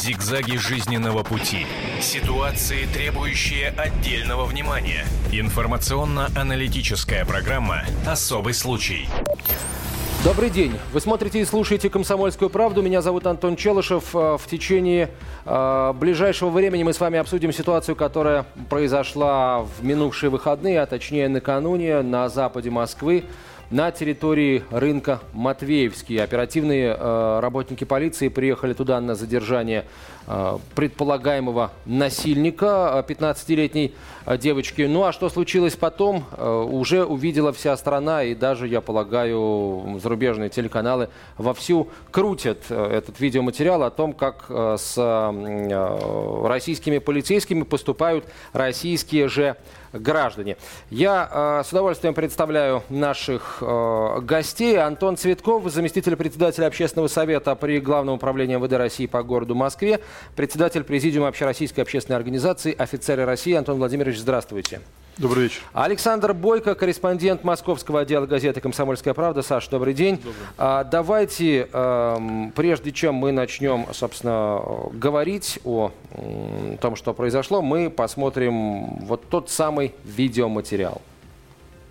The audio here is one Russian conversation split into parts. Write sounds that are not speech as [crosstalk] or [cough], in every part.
Зигзаги жизненного пути. Ситуации, требующие отдельного внимания. Информационно-аналитическая программа «Особый случай». Добрый день. Вы смотрите и слушаете «Комсомольскую правду». Меня зовут Антон Челышев. Э, в течение э, ближайшего времени мы с вами обсудим ситуацию, которая произошла в минувшие выходные, а точнее накануне на западе Москвы на территории рынка Матвеевский. Оперативные э, работники полиции приехали туда на задержание э, предполагаемого насильника 15-летней э, девочки. Ну а что случилось потом, э, уже увидела вся страна и даже, я полагаю, зарубежные телеканалы вовсю крутят э, этот видеоматериал о том, как э, с э, российскими полицейскими поступают российские же граждане. Я э, с удовольствием представляю наших э, гостей. Антон Цветков, заместитель председателя общественного совета при Главном управлении МВД России по городу Москве, председатель президиума Общероссийской общественной организации «Офицеры России». Антон Владимирович, здравствуйте. Добрый вечер. Александр Бойко, корреспондент московского отдела газеты «Комсомольская правда». Саш, добрый день. Добрый. А, давайте, э, прежде чем мы начнем, собственно, говорить о э, том, что произошло, мы посмотрим вот тот самый видеоматериал.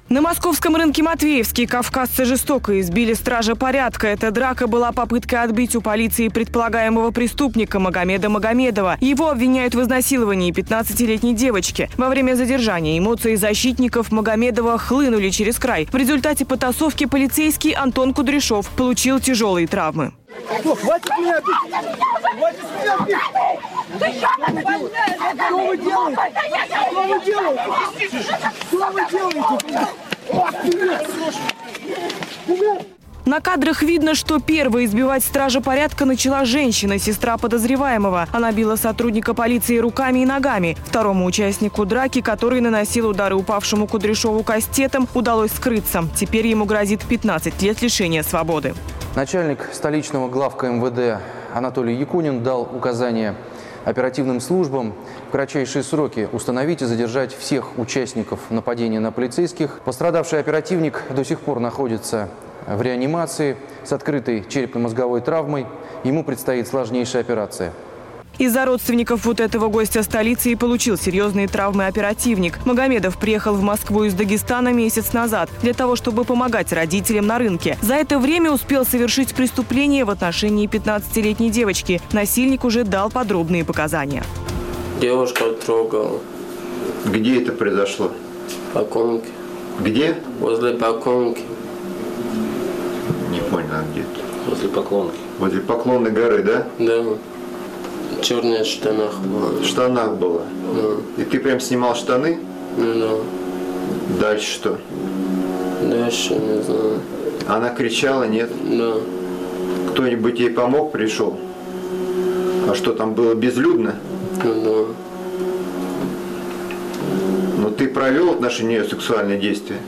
На московском рынке Матвеевский кавказцы жестоко избили стража порядка. Эта драка была попыткой отбить у полиции предполагаемого преступника Магомеда Магомедова. Его обвиняют в изнасиловании 15-летней девочки. Во время задержания эмоции защитников Магомедова хлынули через край. В результате потасовки полицейский Антон Кудряшов получил тяжелые травмы. Что, хватит меня бить? Хватит меня бить! Что вы делаете? Что вы делаете? Что вы делаете? На кадрах видно, что первой избивать стража порядка начала женщина, сестра подозреваемого. Она била сотрудника полиции руками и ногами. Второму участнику драки, который наносил удары упавшему Кудряшову кастетом, удалось скрыться. Теперь ему грозит 15 лет лишения свободы. Начальник столичного главка МВД Анатолий Якунин дал указание оперативным службам в кратчайшие сроки установить и задержать всех участников нападения на полицейских. Пострадавший оперативник до сих пор находится в реанимации с открытой черепно-мозговой травмой. Ему предстоит сложнейшая операция. Из-за родственников вот этого гостя столицы и получил серьезные травмы оперативник. Магомедов приехал в Москву из Дагестана месяц назад для того, чтобы помогать родителям на рынке. За это время успел совершить преступление в отношении 15-летней девочки. Насильник уже дал подробные показания. Девушка трогала. Где это произошло? Поконки. Где? Возле Поконки. Не понял, а где -то. Возле Поклонки. Возле Поклонной горы, да? Да черная в штанах была. В штанах была? Да. И ты прям снимал штаны? Ну да. Дальше что? Дальше не знаю. Она кричала, нет? Да. Кто-нибудь ей помог, пришел? А что, там было безлюдно? Ну да. Ну ты провел нее сексуальные действия?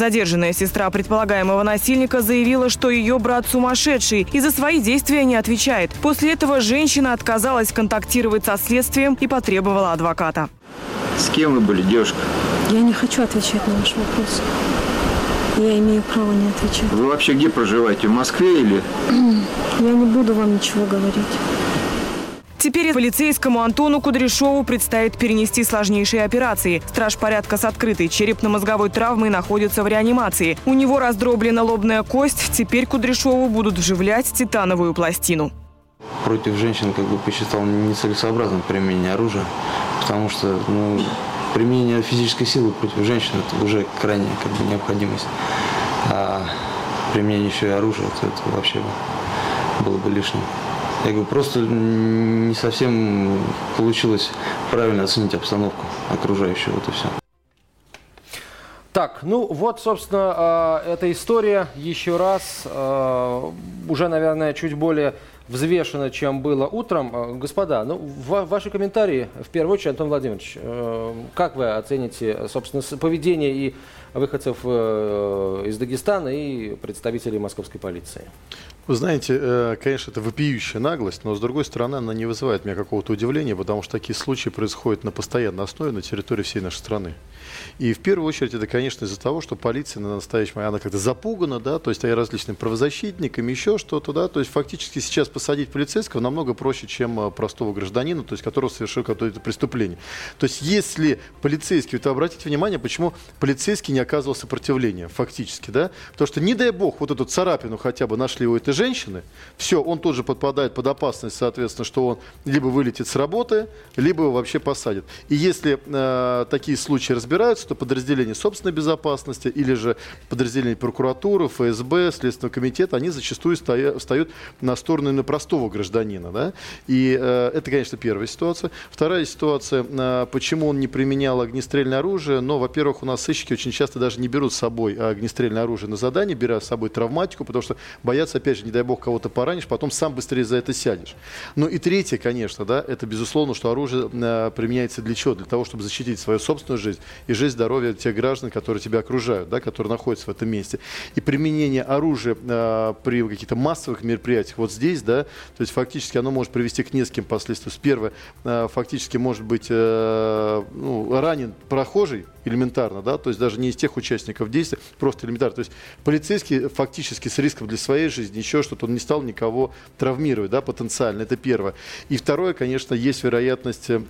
Задержанная сестра предполагаемого насильника заявила, что ее брат сумасшедший и за свои действия не отвечает. После этого женщина отказалась контактировать со следствием и потребовала адвоката. С кем вы были, девушка? Я не хочу отвечать на ваш вопрос. Я имею право не отвечать. Вы вообще где проживаете? В Москве или? Я не буду вам ничего говорить. Теперь полицейскому Антону Кудряшову предстоит перенести сложнейшие операции. Страж порядка с открытой черепно-мозговой травмой находится в реанимации. У него раздроблена лобная кость. Теперь Кудряшову будут вживлять титановую пластину. Против женщин как бы посчитал нецелесообразным применение оружия, потому что ну, применение физической силы против женщин это уже крайняя как бы, необходимость. А применение еще и оружия это, это вообще было бы лишним. Я говорю, просто не совсем получилось правильно оценить обстановку окружающую, вот и все. Так, ну вот, собственно, а, эта история еще раз, а, уже, наверное, чуть более взвешена, чем было утром. А, господа, ну, ваши комментарии, в первую очередь, Антон Владимирович, как вы оцените, собственно, поведение и выходцев э, из Дагестана и представителей московской полиции. Вы знаете, э, конечно, это вопиющая наглость, но с другой стороны, она не вызывает меня какого-то удивления, потому что такие случаи происходят на постоянной основе на территории всей нашей страны. И в первую очередь это, конечно, из-за того, что полиция на настоящий момент, она как-то запугана, да, то есть различными правозащитниками, еще что-то, да, то есть фактически сейчас посадить полицейского намного проще, чем э, простого гражданина, то есть которого совершил какое-то преступление. То есть если полицейский, то обратите внимание, почему полицейский не оказывал сопротивления фактически, да, потому что не дай бог вот эту царапину хотя бы нашли у этой женщины, все, он тут же подпадает под опасность, соответственно, что он либо вылетит с работы, либо его вообще посадят. И если э, такие случаи разбираются, то подразделения собственной безопасности или же подразделения прокуратуры, ФСБ, Следственного комитета, они зачастую встают на сторону именно простого гражданина. Да? И э, это, конечно, первая ситуация. Вторая ситуация, э, почему он не применял огнестрельное оружие, но, во-первых, у нас сыщики очень часто даже не берут с собой огнестрельное оружие на задание, беря с собой травматику, потому что боятся, опять же, не дай бог, кого-то поранишь, потом сам быстрее за это сядешь. Ну и третье, конечно, да, это безусловно, что оружие э, применяется для чего? Для того, чтобы защитить свою собственную жизнь и жизнь, здоровье тех граждан, которые тебя окружают, да, которые находятся в этом месте. И применение оружия э, при каких-то массовых мероприятиях вот здесь, да, то есть фактически оно может привести к нескольким последствиям. Первое, э, фактически может быть э, ну, ранен прохожий, элементарно, да, то есть даже не из тех участников действия, просто элементарно. То есть полицейский фактически с риском для своей жизни, еще что-то, он не стал никого травмировать, да, потенциально, это первое. И второе, конечно, есть вероятность э,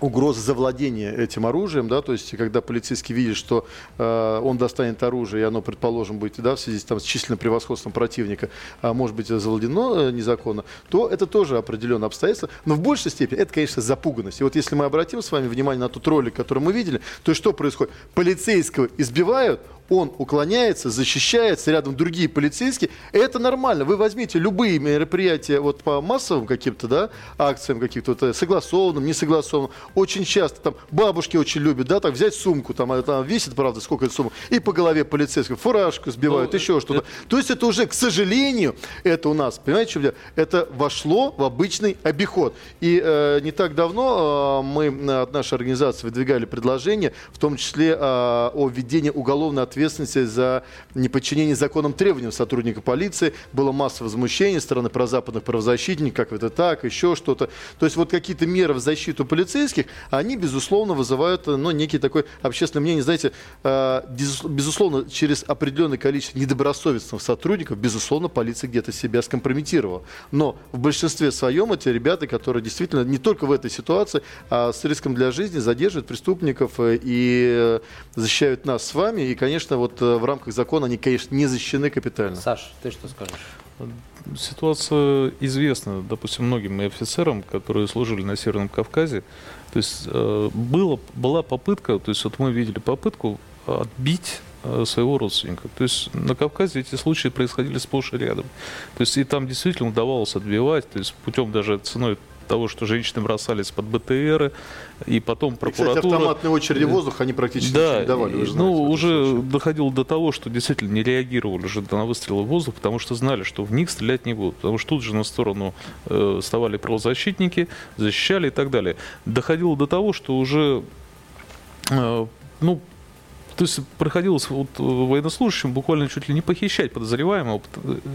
угроза завладения этим оружием, да, то есть когда полицейский видит, что э, он достанет оружие, и оно, предположим, будет, да, в связи там, с численным превосходством противника, а может быть завладено э, незаконно, то это тоже определенное обстоятельство, но в большей степени это, конечно, запуганность. И вот если мы обратим с вами внимание на тот ролик, который мы видели, то что происходит? Полицейского избивают, он уклоняется, защищается, рядом другие полицейские. Это нормально. Вы возьмите любые мероприятия вот по массовым каким-то, да, акциям каких-то, вот, э, согласованным, несогласованным. Очень часто там бабушки очень любят, да, так взять сумку, там, она там весит, правда, сколько это сумма, и по голове полицейского фуражку сбивают, ну, еще что-то. Это... То есть это уже, к сожалению, это у нас, понимаете, что это вошло в обычный обиход. И э, не так давно э, мы от нашей организации выдвигали предложение, в том числе э, о введении уголовной ответственности ответственности за неподчинение законным требованиям сотрудника полиции. Было масса возмущений стороны прозападных правозащитников, как это так, еще что-то. То есть вот какие-то меры в защиту полицейских, они, безусловно, вызывают ну, некий такой общественное мнение. Знаете, э, безусловно, через определенное количество недобросовестных сотрудников, безусловно, полиция где-то себя скомпрометировала. Но в большинстве своем эти ребята, которые действительно не только в этой ситуации, а с риском для жизни задерживают преступников э, и защищают нас с вами. И, конечно, конечно, вот э, в рамках закона они, конечно, не защищены капитально. Саш, ты что скажешь? Ситуация известна, допустим, многим офицерам, которые служили на Северном Кавказе. То есть э, было, была попытка, то есть вот мы видели попытку отбить э, своего родственника. То есть на Кавказе эти случаи происходили сплошь и рядом. То есть и там действительно удавалось отбивать, то есть путем даже ценой того, что женщины бросались под БТРы, и потом прокуратура... И, кстати, автоматные очереди воздуха они практически да, не давали. Вы знаете, ну, уже случае. доходило до того, что действительно не реагировали уже на выстрелы в воздух, потому что знали, что в них стрелять не будут. Потому что тут же на сторону э, вставали правозащитники, защищали и так далее. Доходило до того, что уже э, ну, то есть приходилось вот военнослужащим буквально чуть ли не похищать подозреваемого,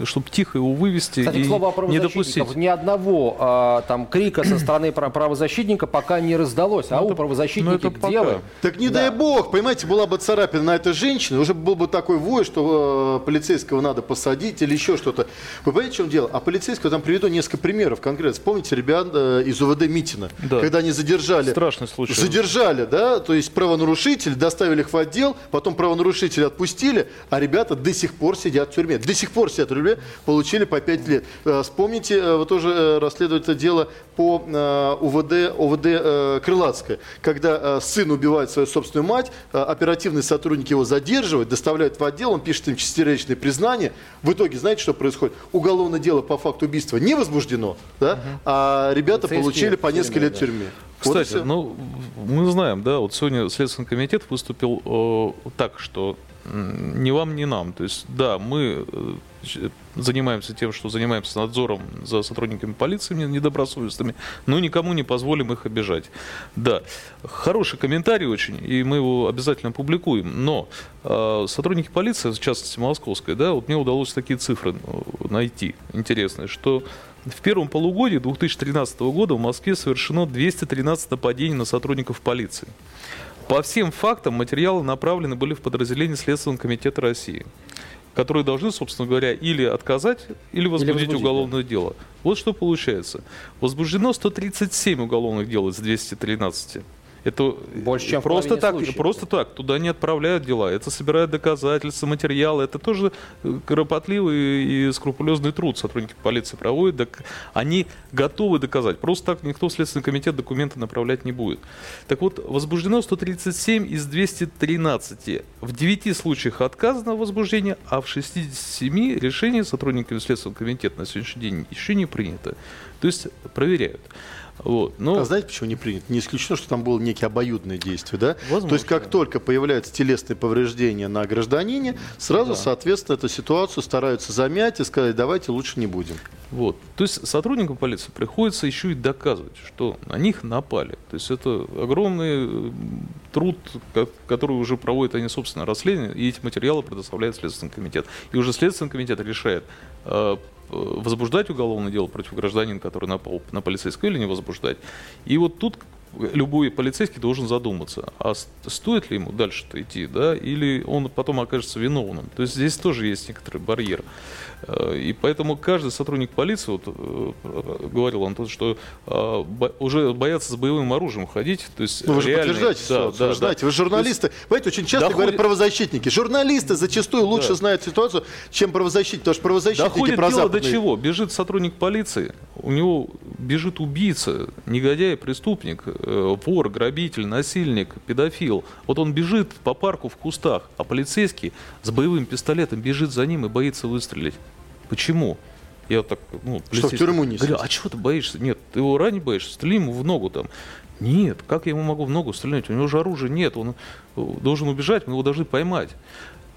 чтобы тихо его вывести Кстати, и слово не допустить. Ни одного а, там крика со стороны правозащитника пока не раздалось. А ну, у правозащитники ну, где вы? Так не да. дай бог, понимаете, была бы царапина на этой женщине, уже был бы такой вой, что э, полицейского надо посадить или еще что-то. Вы понимаете, в чем дело? А полицейского там приведу несколько примеров конкретно. Вспомните ребят э, из УВД Митина, да. когда они задержали. Страшный случай. Задержали, да, то есть правонарушитель, доставили их в отдел, отдел, потом правонарушителя отпустили, а ребята до сих пор сидят в тюрьме. До сих пор сидят в тюрьме, получили по 5 лет. Э, вспомните, э, вы тоже э, расследуете дело по УВД, ОВД Крылатская, когда сын убивает свою собственную мать, оперативные сотрудники его задерживают, доставляют в отдел, он пишет им чистосердечное признание. В итоге, знаете, что происходит? Уголовное дело по факту убийства не возбуждено, да? а ребята получили по несколько лет в тюрьме. Кстати, вот ну, мы знаем, да, вот сегодня Следственный комитет выступил э, так, что ни вам, ни нам. То есть, да, мы э, ч- занимаемся тем, что занимаемся надзором за сотрудниками полиции не- недобросовестными, но никому не позволим их обижать. Да, хороший комментарий очень, и мы его обязательно публикуем. Но э, сотрудники полиции, в частности московской, да, вот мне удалось такие цифры э, найти интересные, что в первом полугодии 2013 года в Москве совершено 213 нападений на сотрудников полиции. По всем фактам материалы направлены были в подразделение Следственного комитета России, которые должны, собственно говоря, или отказать, или возбудить возбудить, уголовное дело. Вот что получается. Возбуждено 137 уголовных дел из 213. Это Больше, чем просто так, случаев. просто так. Туда не отправляют дела. Это собирают доказательства, материалы. Это тоже э, кропотливый и скрупулезный труд сотрудники полиции проводят. Так они готовы доказать. Просто так никто в Следственный комитет документы направлять не будет. Так вот, возбуждено 137 из 213. В 9 случаях отказано возбуждение, а в 67 решение сотрудниками Следственного комитета на сегодняшний день еще не принято. То есть проверяют. Вот. Но... А знаете, почему не принято? Не исключено, что там было некие обоюдные действия, да? Возможно. То есть, как только появляются телесные повреждения на гражданине, сразу, Да. соответственно, эту ситуацию стараются замять и сказать, давайте лучше не будем. Вот. То есть сотрудникам полиции приходится еще и доказывать, что на них напали. То есть это огромный э, труд, ко- который уже проводит они собственное расследование, и эти материалы предоставляет Следственный комитет. И уже Следственный комитет решает, э, возбуждать уголовное дело против гражданина, который напал на полицейского, или не возбуждать. И вот тут любой полицейский должен задуматься, а стоит ли ему дальше-то идти, да, или он потом окажется виновным. То есть здесь тоже есть некоторый барьер. Э, И поэтому каждый сотрудник полиции, вот, э, говорил Антон, что бо- уже боятся с боевым оружием ходить. То есть Ну, вы же реальные- подтверждаете да, ситуацию, да, вы да. же вы журналисты. есть Понимаете, очень часто доходит- говорят правозащитники. Журналисты зачастую лучше Да. знают ситуацию, чем правозащитники, потому что правозащитники Доходит дело до прозападные. чего? Бежит сотрудник полиции, у него бежит убийца, негодяй, преступник, вор, грабитель, насильник, педофил. Вот он бежит по парку в кустах, а полицейский с боевым пистолетом бежит за ним и боится выстрелить. Почему? Я вот так, ну, в полицейский- тюрьму не Говорю, а чего ты боишься? Нет, ты его ранить боишься? Стреляй ему в ногу там. Нет, как я ему могу в ногу стрелять? У него же оружия нет, он э, должен убежать, мы его должны поймать.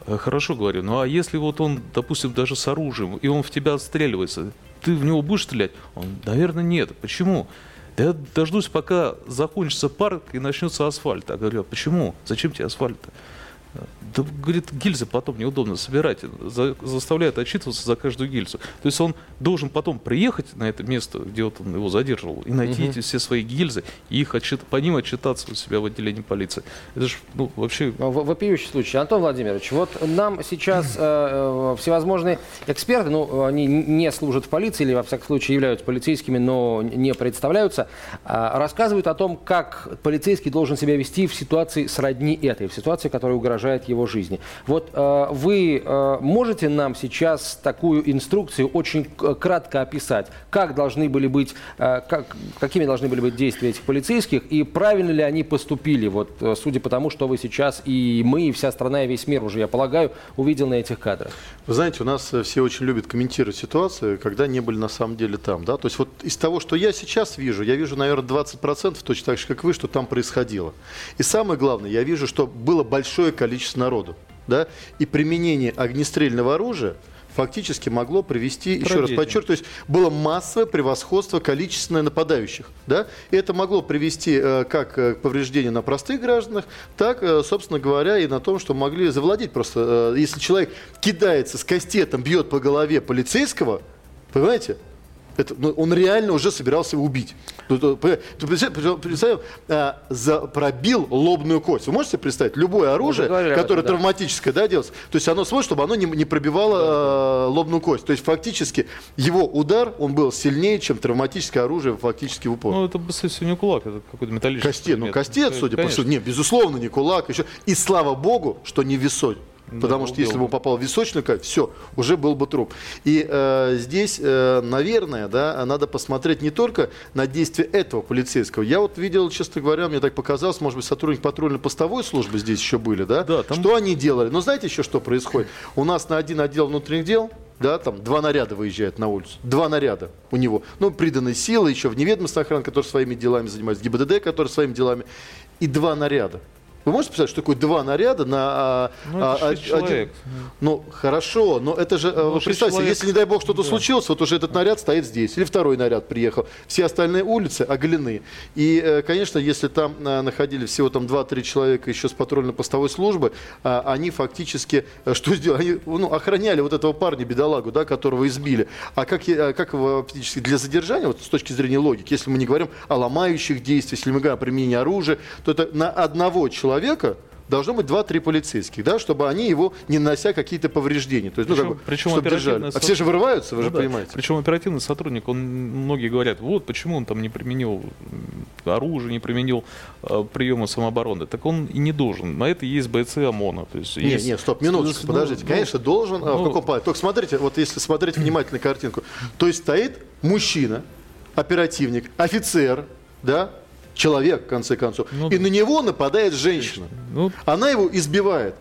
Э, Хорошо говорю, ну а если вот он, допустим, даже с оружием, и он в тебя отстреливается, ты в него будешь стрелять? Он, наверное, нет. Почему? Да я дождусь, пока закончится парк и начнется асфальт. А говорю, а почему? Зачем тебе асфальт-то? Да, говорит, гильзы потом неудобно собирать. За- заставляют отчитываться за каждую гильзу. То есть он должен потом приехать на это место, где вот он его задерживал, и найти эти все свои гильзы, и их отчит- по ним отчитаться у себя в отделении полиции. Это же ну, вообще В- Вопиющий случай. Антон Владимирович, вот нам сейчас э, э, всевозможные эксперты, ну, они не служат в полиции или, во всяком случае, являются полицейскими, но не представляются, а, рассказывают о том, как полицейский должен себя вести в ситуации сродни этой, в ситуации, которая угрожает его жизни. Вот э, вы э, можете нам сейчас такую инструкцию очень кратко описать, как должны были быть, э, как, какими должны были быть действия этих полицейских и правильно ли они поступили, вот судя по тому, что вы сейчас и мы, и вся страна, и весь мир уже, я полагаю, увидел на этих кадрах. Вы знаете, у нас все очень любят комментировать ситуации, когда не были на самом деле там. Да? То есть вот из того, что я сейчас вижу, я вижу, наверное, 20%, точно так же, как вы, что там происходило. И самое главное, я вижу, что было большое количество народу. Да? И применение огнестрельного оружия фактически могло привести, еще раз Трагедия. подчеркиваю, то есть было массовое превосходство количественное нападающих. Да? И это могло привести э, как э, к повреждению на простых гражданах, так, э, собственно говоря, и на том, что могли завладеть просто. э, если человек кидается с кастетом, бьет по голове полицейского, понимаете? Это, ну, он реально уже собирался его убить. Ну, представь, а, за- пробил лобную кость. Вы можете представить? Любое оружие, которое этом, да. травматическое, да, делается, то есть оно смотрит, чтобы оно не, не пробивало э, лобную кость. То есть фактически его удар, он был сильнее, чем травматическое оружие фактически в упор. Ну, это, всего, не кулак, это какой-то металлический Кастет, ну предмет. кастет, судя по Конечно. всему, не, безусловно, не кулак, еще. И слава богу, что не висой. Потому что если бы он попал в височную кость, все, уже был бы труп. И э, здесь, э, наверное, да, надо посмотреть не только на действия этого полицейского. Я вот видел, честно говоря, мне так показалось, может быть, сотрудник патрульно-постовой службы здесь еще были, да? Да, там- Что они делали? Но знаете еще, что происходит? У нас на один отдел внутренних дел да, там два наряда выезжают на улицу. Два наряда у него. Ну, приданные силы, еще вневедомственная охрана, которая своими делами занимается, ГИБДД, который своими делами. И два наряда. Вы можете представить, что такое два наряда на а, Ну, а, шесть один-. Ну, хорошо, но это же, э, Ну, вы представьте, человек. если, не дай бог, что-то Да. случилось, вот уже этот наряд стоит здесь, или второй наряд приехал, все остальные улицы оголены. И, э, конечно, если там э, находились всего там 2-3 человека еще с патрульно-постовой службы, а, они фактически, что сделали? Они ну, охраняли вот этого парня, бедолагу, да, которого избили. А как, я- как его фактически для задержания, вот с точки зрения логики, если мы не говорим о ломающих действиях, если мы говорим о применении оружия, то это на одного человека должно быть 2-3 полицейских, да, чтобы они его, не нанося какие-то повреждения. То есть, ну, Причем- как бы, причем чтобы держали. оперативно А все же вырываются, вы Ну же да. понимаете. Причем оперативный сотрудник, он многие говорят, вот почему он там не применил оружие, не применил э, приемы самообороны. Так он и не должен. На это есть бойцы ОМОНа. То есть Не, есть- не, стоп, минуточку, Ну, подождите. ну, Конечно, должен, а, в ну, каком плане? Только смотрите, вот если смотреть внимательно картинку, то есть стоит мужчина, оперативник, офицер, да, человек, в конце концов, Ну и да. на него нападает женщина. Ну, Она его избивает.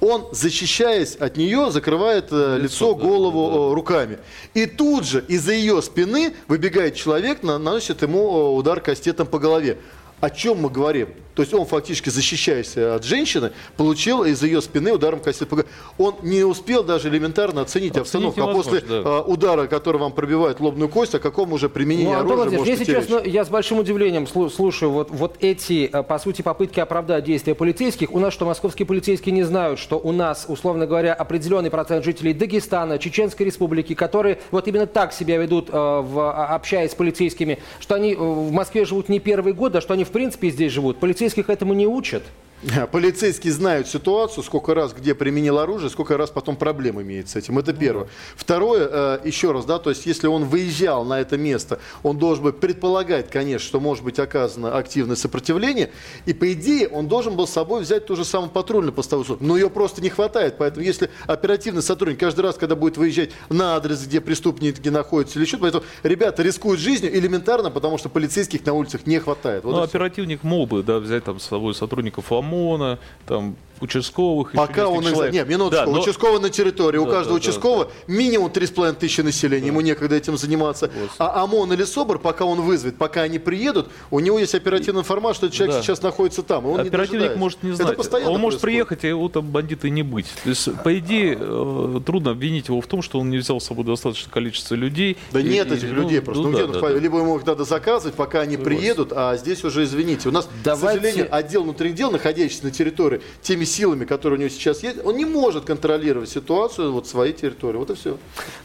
Он, защищаясь от нее, закрывает э, лицо, Лицо, да, голову э, руками. И тут же из-за ее спины выбегает человек, на- наносит ему э, удар кастетом по голове. О чем мы говорим? То есть он фактически, защищаясь от женщины, получил из ее спины ударом голове. Он не успел даже элементарно оценить Оценить обстановку. А после да. э, удара, который вам пробивает лобную кость, о каком уже применении Ну, оружия может если честно, я с большим удивлением слу- слушаю вот, вот эти, э, по сути, попытки оправдать действия полицейских. У нас что, московские полицейские не знают, что у нас, условно говоря, определенный процент жителей Дагестана, Чеченской республики, которые вот именно так себя ведут, э, а, общаясь с полицейскими, что они э, в Москве живут не первый год, а что они, в принципе, здесь живут. Полицейских этому не учат. [laughs] Полицейские знают ситуацию, сколько раз где применил оружие, сколько раз потом проблем имеет с этим. Это первое. Второе, э, еще раз, да, то есть если он выезжал на это место, он должен бы предполагать, конечно, что может быть оказано активное сопротивление, и по идее он должен был с собой взять ту же самую патрульную постовую службу. Но ее просто не хватает, поэтому если оперативный сотрудник каждый раз, когда будет выезжать на адрес, где преступники находятся или что-то, поэтому ребята рискуют жизнью элементарно, потому что полицейских на улицах не хватает. Вот ну, оперативник мог бы да, взять там с собой сотрудников ОМОНа, там, участковых. Пока он их... человек. Нет, минуточку. Да, но- Участковый на территории. У Да, каждого да, да, участкового минимум 3,5 тысячи населения. Ему некогда этим заниматься. А ОМОН или СОБР, пока он вызовет, пока они приедут, у него есть оперативная информация, что этот человек Да. сейчас находится там. и он не Оперативник дожидается. может не Это знать. постоянно Он может происходит. приехать, и его там бандиты не быть. То есть, по идее, э, трудно обвинить его в том, что он не взял с собой достаточное количество людей. Да И- нет и- этих ну, людей просто. ну Ну, где да, он да, да. Либо ему их надо заказывать, пока они приедут, а здесь уже, извините, у нас, Давайте- к сожалению, отдел внутренних дел, находящийся на территории, теми силами, которые у него сейчас есть, он не может контролировать ситуацию вот своей территории. Вот и все.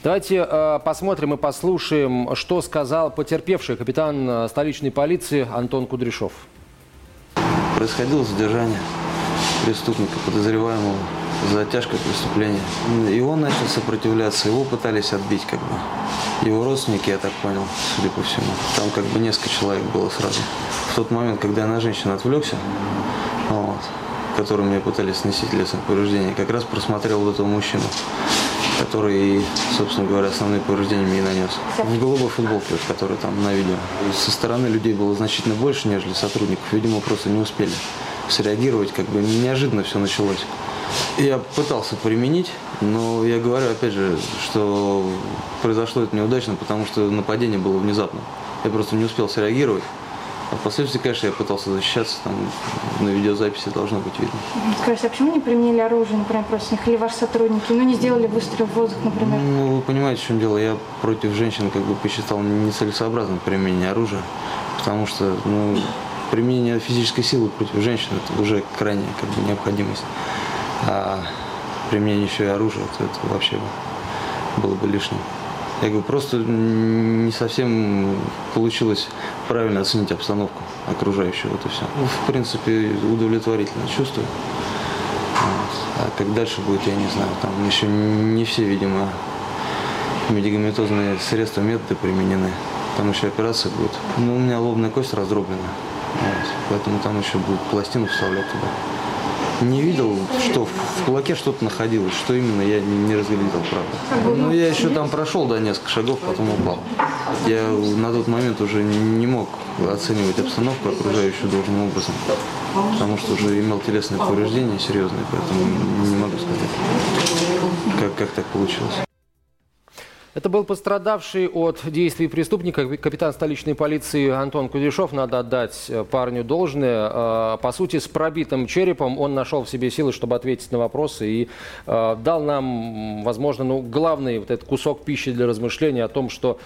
Давайте э, посмотрим и послушаем, что сказал потерпевший капитан э, столичной полиции Антон Кудряшов. Происходило задержание преступника, подозреваемого за тяжкое преступление. И он начал сопротивляться, его пытались отбить как бы. Его родственники, я так понял, судя по всему. Там как бы несколько человек было сразу. В тот момент, когда я на женщину отвлекся, вот, которые мне пытались нанести телесное повреждение, как раз просмотрел вот этого мужчину, который, собственно говоря, основные повреждения мне и нанес. В голубой футболке, который там на видео. Со стороны людей было значительно больше, нежели сотрудников. Видимо, просто не успели среагировать, как бы неожиданно все началось. Я пытался применить, но я говорю, опять же, что произошло это неудачно, потому что нападение было внезапно. Я просто не успел среагировать. А впоследствии, конечно, я пытался защищаться, там на видеозаписи должно быть видно. Скажите, а почему не применили оружие, например, против них, или ваши сотрудники, ну не сделали выстрел в воздух, например? Ну, вы понимаете, в чем дело. Я против женщин как бы посчитал нецелесообразным применение оружия, потому что ну, применение физической силы против женщин это уже крайняя как бы, необходимость. А применение еще и оружия, это, это вообще было бы лишним. Я говорю, просто не совсем получилось правильно оценить обстановку окружающую, вот и все. Ну, в принципе, удовлетворительно чувствую. А как дальше будет, я не знаю. Там еще не все, видимо, медикаментозные средства, методы применены. Там еще операция будет. Ну, у меня лобная кость раздроблена. Вот. Поэтому там еще будут пластину вставлять туда. Не видел, что в кулаке что-то находилось. Что именно, я не не разглядел, правда. Ну, я еще там прошел, да, несколько шагов, потом упал. Я на тот момент уже не мог оценивать обстановку окружающую должным образом. Потому что уже имел телесные повреждения серьезные, поэтому не могу сказать, как, как так получилось. Это был пострадавший от действий преступника капитан столичной полиции Антон Кудряшов. Надо отдать э, парню должное. Э, по сути, с пробитым черепом он нашел в себе силы, чтобы ответить на вопросы и э, дал нам, возможно, ну, главный вот этот кусок пищи для размышления о том, что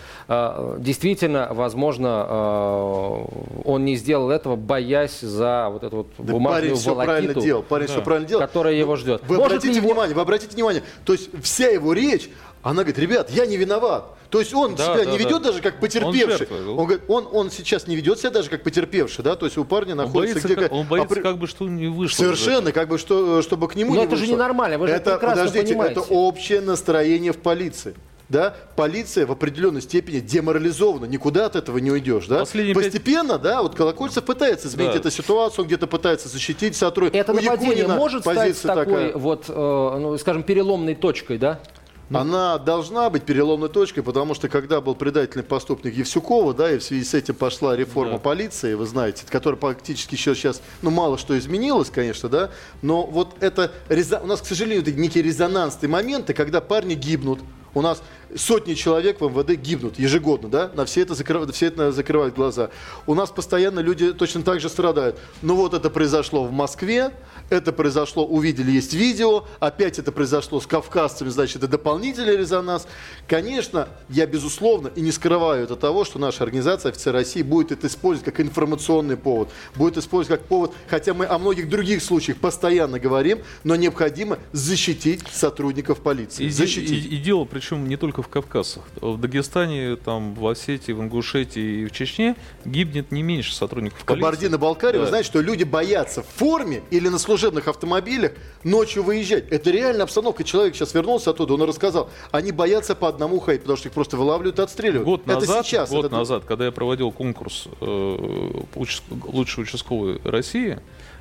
действительно, возможно, он не сделал этого, боясь за вот эту вот да бумажную парень волокиту, все правильно делал, парень да. все правильно делал. которая его ждет. Вы Может обратите его... внимание, вы обратите внимание, то есть вся его речь она говорит, ребят, я не виноват. То есть он да, себя да, не ведет да. даже как потерпевший. Он, он, говорит, он, он сейчас не ведет себя даже как потерпевший, да, то есть у парня он находится боится, где... Он боится, а, как бы что не вышло. Совершенно, как бы что, чтобы к нему Но не это вышло. же ненормально, вы же это, прекрасно подождите, понимаете. это общее настроение в полиции да, полиция в определенной степени деморализована, никуда от этого не уйдешь, да. Последние Постепенно, 5... да, вот Колокольцев пытается изменить да. эту ситуацию, он где-то пытается защитить сотрудников. Это нападение может стать такой, такая... вот, э, ну, скажем, переломной точкой, да? Ну. Она должна быть переломной точкой, потому что когда был предательный поступник Евсюкова, да, и в связи с этим пошла реформа да. полиции, вы знаете, которая практически еще сейчас, ну, мало что изменилось, конечно, да, но вот это, у нас, к сожалению, это некие резонансные моменты, когда парни гибнут, у нас сотни человек в МВД гибнут ежегодно, да? На все это, закрывают, все это закрывают глаза. У нас постоянно люди точно так же страдают. Ну вот это произошло в Москве, это произошло, увидели, есть видео, опять это произошло с кавказцами, значит, это дополнительный резонанс. Конечно, я безусловно и не скрываю это того, что наша организация «Офицер России» будет это использовать как информационный повод, будет использовать как повод, хотя мы о многих других случаях постоянно говорим, но необходимо защитить сотрудников полиции. И, защитить. И, и дело, причем не только в Кавказах. В Дагестане, там, в Осетии, в Ингушетии и в Чечне гибнет не меньше сотрудников полиции. Кабардино-Балкария, да. вы знаете, что люди боятся в форме или на служебных автомобилях ночью выезжать. Это реальная обстановка. Человек сейчас вернулся оттуда, он рассказал. Они боятся по одному ходить, потому что их просто вылавливают и отстреливают. Год это назад, сейчас. Год это... назад, когда я проводил конкурс э, лучший участковый России,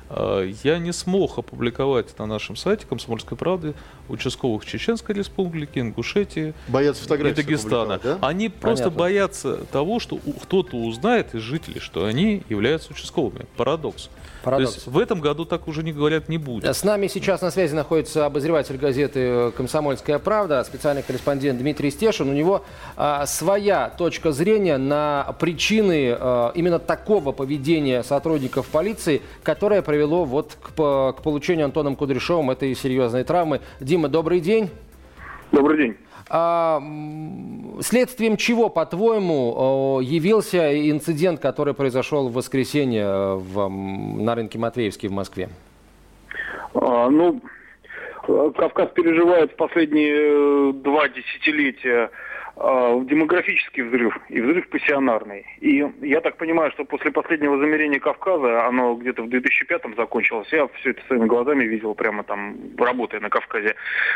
я не смог опубликовать на нашем сайте «Комсомольской правды» участковых Чеченской Республики, Ингушетии боятся и Дагестана. Да? Они просто Понятно. боятся того, что кто-то узнает из жителей, что они являются участковыми. Парадокс. Парадокс. То есть в этом году так уже не говорят не будет. С нами сейчас на связи находится обозреватель газеты «Комсомольская правда», специальный корреспондент Дмитрий Стешин. У него а, своя точка зрения на причины а, именно такого поведения сотрудников полиции, которое привело вот к, к получению Антоном Кудряшовым этой серьезной травмы. Дима, добрый день. Добрый день. А, следствием чего, по-твоему, явился инцидент, который произошел в воскресенье э, в, на рынке Матвеевский в Москве? А, ну, Кавказ переживает последние э, два десятилетия э, демографический взрыв и взрыв пассионарный. И я так понимаю, что после последнего замерения Кавказа, оно где-то в 2005-м закончилось, я все это своими глазами видел прямо там, работая на Кавказе,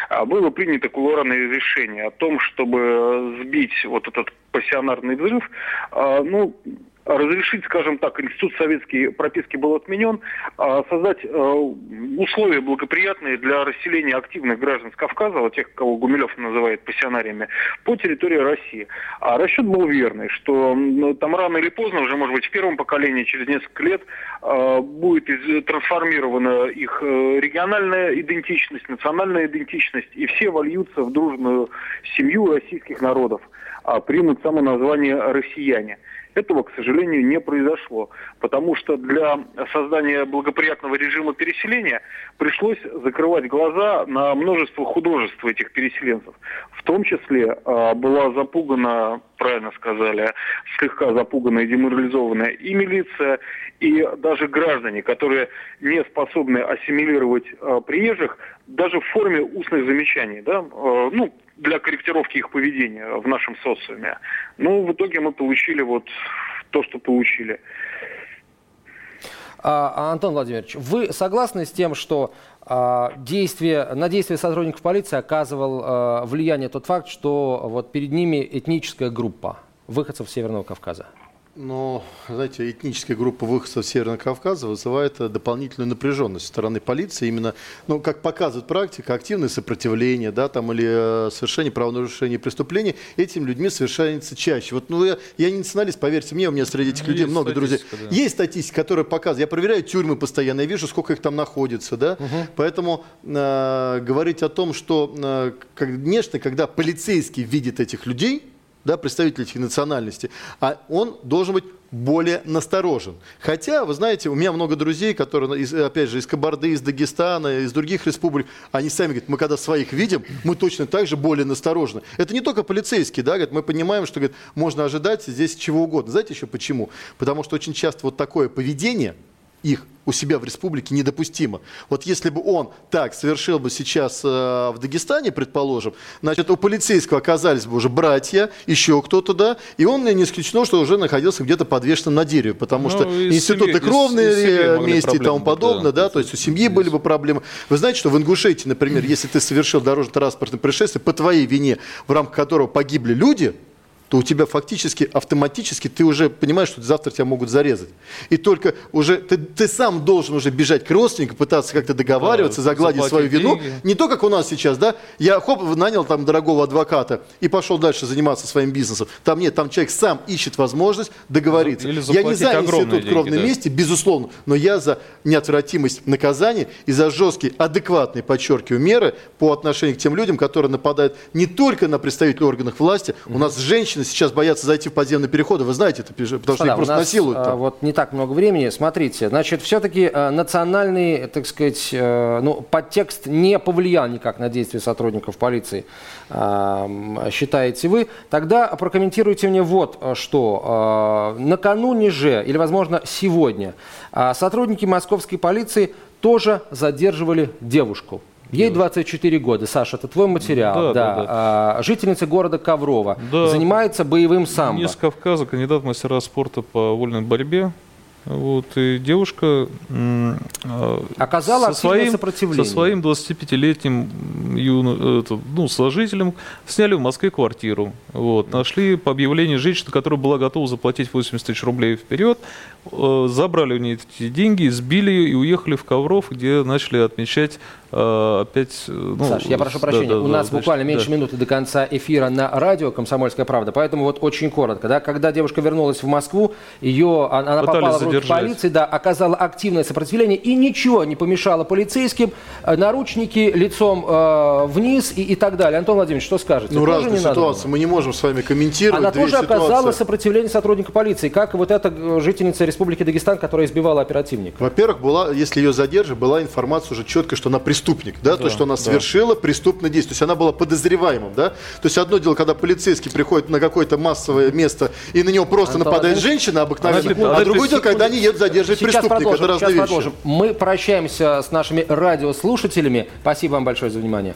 а было принято кулуарное решение о том, чтобы сбить вот этот пассионарный взрыв, а, ну, разрешить, скажем так, институт советский прописки был отменен, а создать э, условия благоприятные для расселения активных граждан с Кавказа, вот тех, кого Гумилев называет пассионариями, по территории России. А расчет был верный, что ну, там рано или поздно, уже может быть в первом поколении, через несколько лет, э, будет трансформирована их э, региональная идентичность, национальная идентичность, и все вольются в дружную семью российских народов, а примут само название «россияне». Этого, к сожалению, не произошло, потому что для создания благоприятного режима переселения пришлось закрывать глаза на множество художеств этих переселенцев. В том числе э, была запугана, правильно сказали, слегка запуганная и деморализованная и милиция, и даже граждане, которые не способны ассимилировать э, приезжих, даже в форме устных замечаний, да, э, ну, для корректировки их поведения в нашем социуме. Ну, в итоге мы получили вот то, что получили. А, а, Антон Владимирович, вы согласны с тем, что а, действие, на действия сотрудников полиции оказывал а, влияние тот факт, что вот перед ними этническая группа выходцев Северного Кавказа? Но, знаете, этническая группа выходцев Северного Кавказа вызывает э, дополнительную напряженность со стороны полиции. Именно, ну, как показывает практика, активное сопротивление, да, там, или э, совершение правонарушения преступления этим людьми совершается чаще. Вот, ну, я, я не националист, поверьте мне, у меня среди этих Ну, людей много друзей. да. Есть статистика, которая показывает. Я проверяю тюрьмы постоянно, я вижу, сколько их там находится, да. Поэтому э, говорить о том, что, э, конечно, когда полицейский видит этих людей, да, представитель этих национальностей, а он должен быть более насторожен. Хотя, вы знаете, у меня много друзей, которые, из- опять же, из Кабарды, из Дагестана, из других республик, они сами говорят, мы когда своих видим, мы точно так же более насторожны. Это не только полицейские, да, говорят, мы понимаем, что говорят, можно ожидать здесь чего угодно. Знаете еще почему? Потому что очень часто вот такое поведение их у себя в республике недопустимо. Вот если бы он так совершил бы сейчас э, в Дагестане, предположим, значит, у полицейского оказались бы уже братья, еще кто-то, да, и он не исключено, что уже находился где-то подвешенным на дереве, потому Ну, что институты семьей- и с- кровные и с семьей могли мести и тому подобное, да. да, то есть у семьи были бы проблемы. Вы знаете, что в Ингушетии, например, если ты совершил дорожно-транспортное происшествие по твоей вине, в рамках которого погибли люди, то у тебя фактически автоматически ты уже понимаешь, что завтра тебя могут зарезать. И только уже ты, ты сам должен уже бежать к родственникам, пытаться как-то договариваться, Да, загладить свою заплатить вину. деньги. Не то, как у нас сейчас, да, я хоп, нанял там дорогого адвоката и пошел дальше заниматься своим бизнесом. Там нет, там человек сам ищет возможность договориться. Или я не за институт деньги, кровной да. мести, безусловно, но я за неотвратимость наказания и за жесткие, адекватные, подчеркиваю, меры по отношению к тем людям, которые нападают не только на представителей органов власти. У нас женщины сейчас боятся зайти в подземные переходы. Вы знаете это, потому что Господа, их просто нас, насилуют. а, там. вот не так много времени. Смотрите, значит, все-таки национальный, так сказать, э, ну, подтекст не повлиял никак на действия сотрудников полиции, а, считаете вы. Тогда прокомментируйте мне вот э, что. А, Накануне же, или, возможно, сегодня, а, сотрудники московской полиции тоже задерживали девушку. Ей 24 года. Саша, это твой материал. Да, да, да. А, жительница города Коврова. Да. Занимается боевым самбо. С Кавказа, кандидат мастера спорта по вольной борьбе. Вот, и девушка а, Оказала со своим, сопротивление. со своим 25-летним юно- это, ну, сожителем сняли в Москве квартиру. Вот, нашли по объявлению женщину, которая была готова заплатить 80 тысяч рублей вперед, забрали у нее эти деньги, сбили ее и уехали в Ковров, где начали отмечать э, опять... э, Ну, Саш, я прошу да, прощения, да, у да, нас значит, буквально меньше да. минуты до конца эфира на радио «Комсомольская правда», поэтому вот очень коротко. Да, когда девушка вернулась в Москву, ее, а, она Пытались попала в руки задержать. полиции, да, оказала активное сопротивление, и ничего не помешало полицейским, э, наручники лицом э, вниз и, и так далее. Антон Владимирович, что скажете? Ну, разные надо ситуации. Мы не можем с вами комментировать. Она тоже оказала ситуации. сопротивление сотрудника полиции, как и вот эта э, жительница Республики Дагестан, которая избивала оперативника. Во-первых, была, если ее задержат, была информация уже четко, что она преступник, да, то, что она да. совершила преступное действие. То есть она была подозреваемым, да. То есть одно дело, когда полицейский приходит на какое-то массовое место и на него просто Антон нападает Владимирович, женщина обыкновенная, секунду, а одну другое дело, когда они едут задерживать Сейчас преступника. продолжим, Это разные сейчас вещи. продолжим. Мы прощаемся с нашими радиослушателями. Спасибо вам большое за внимание.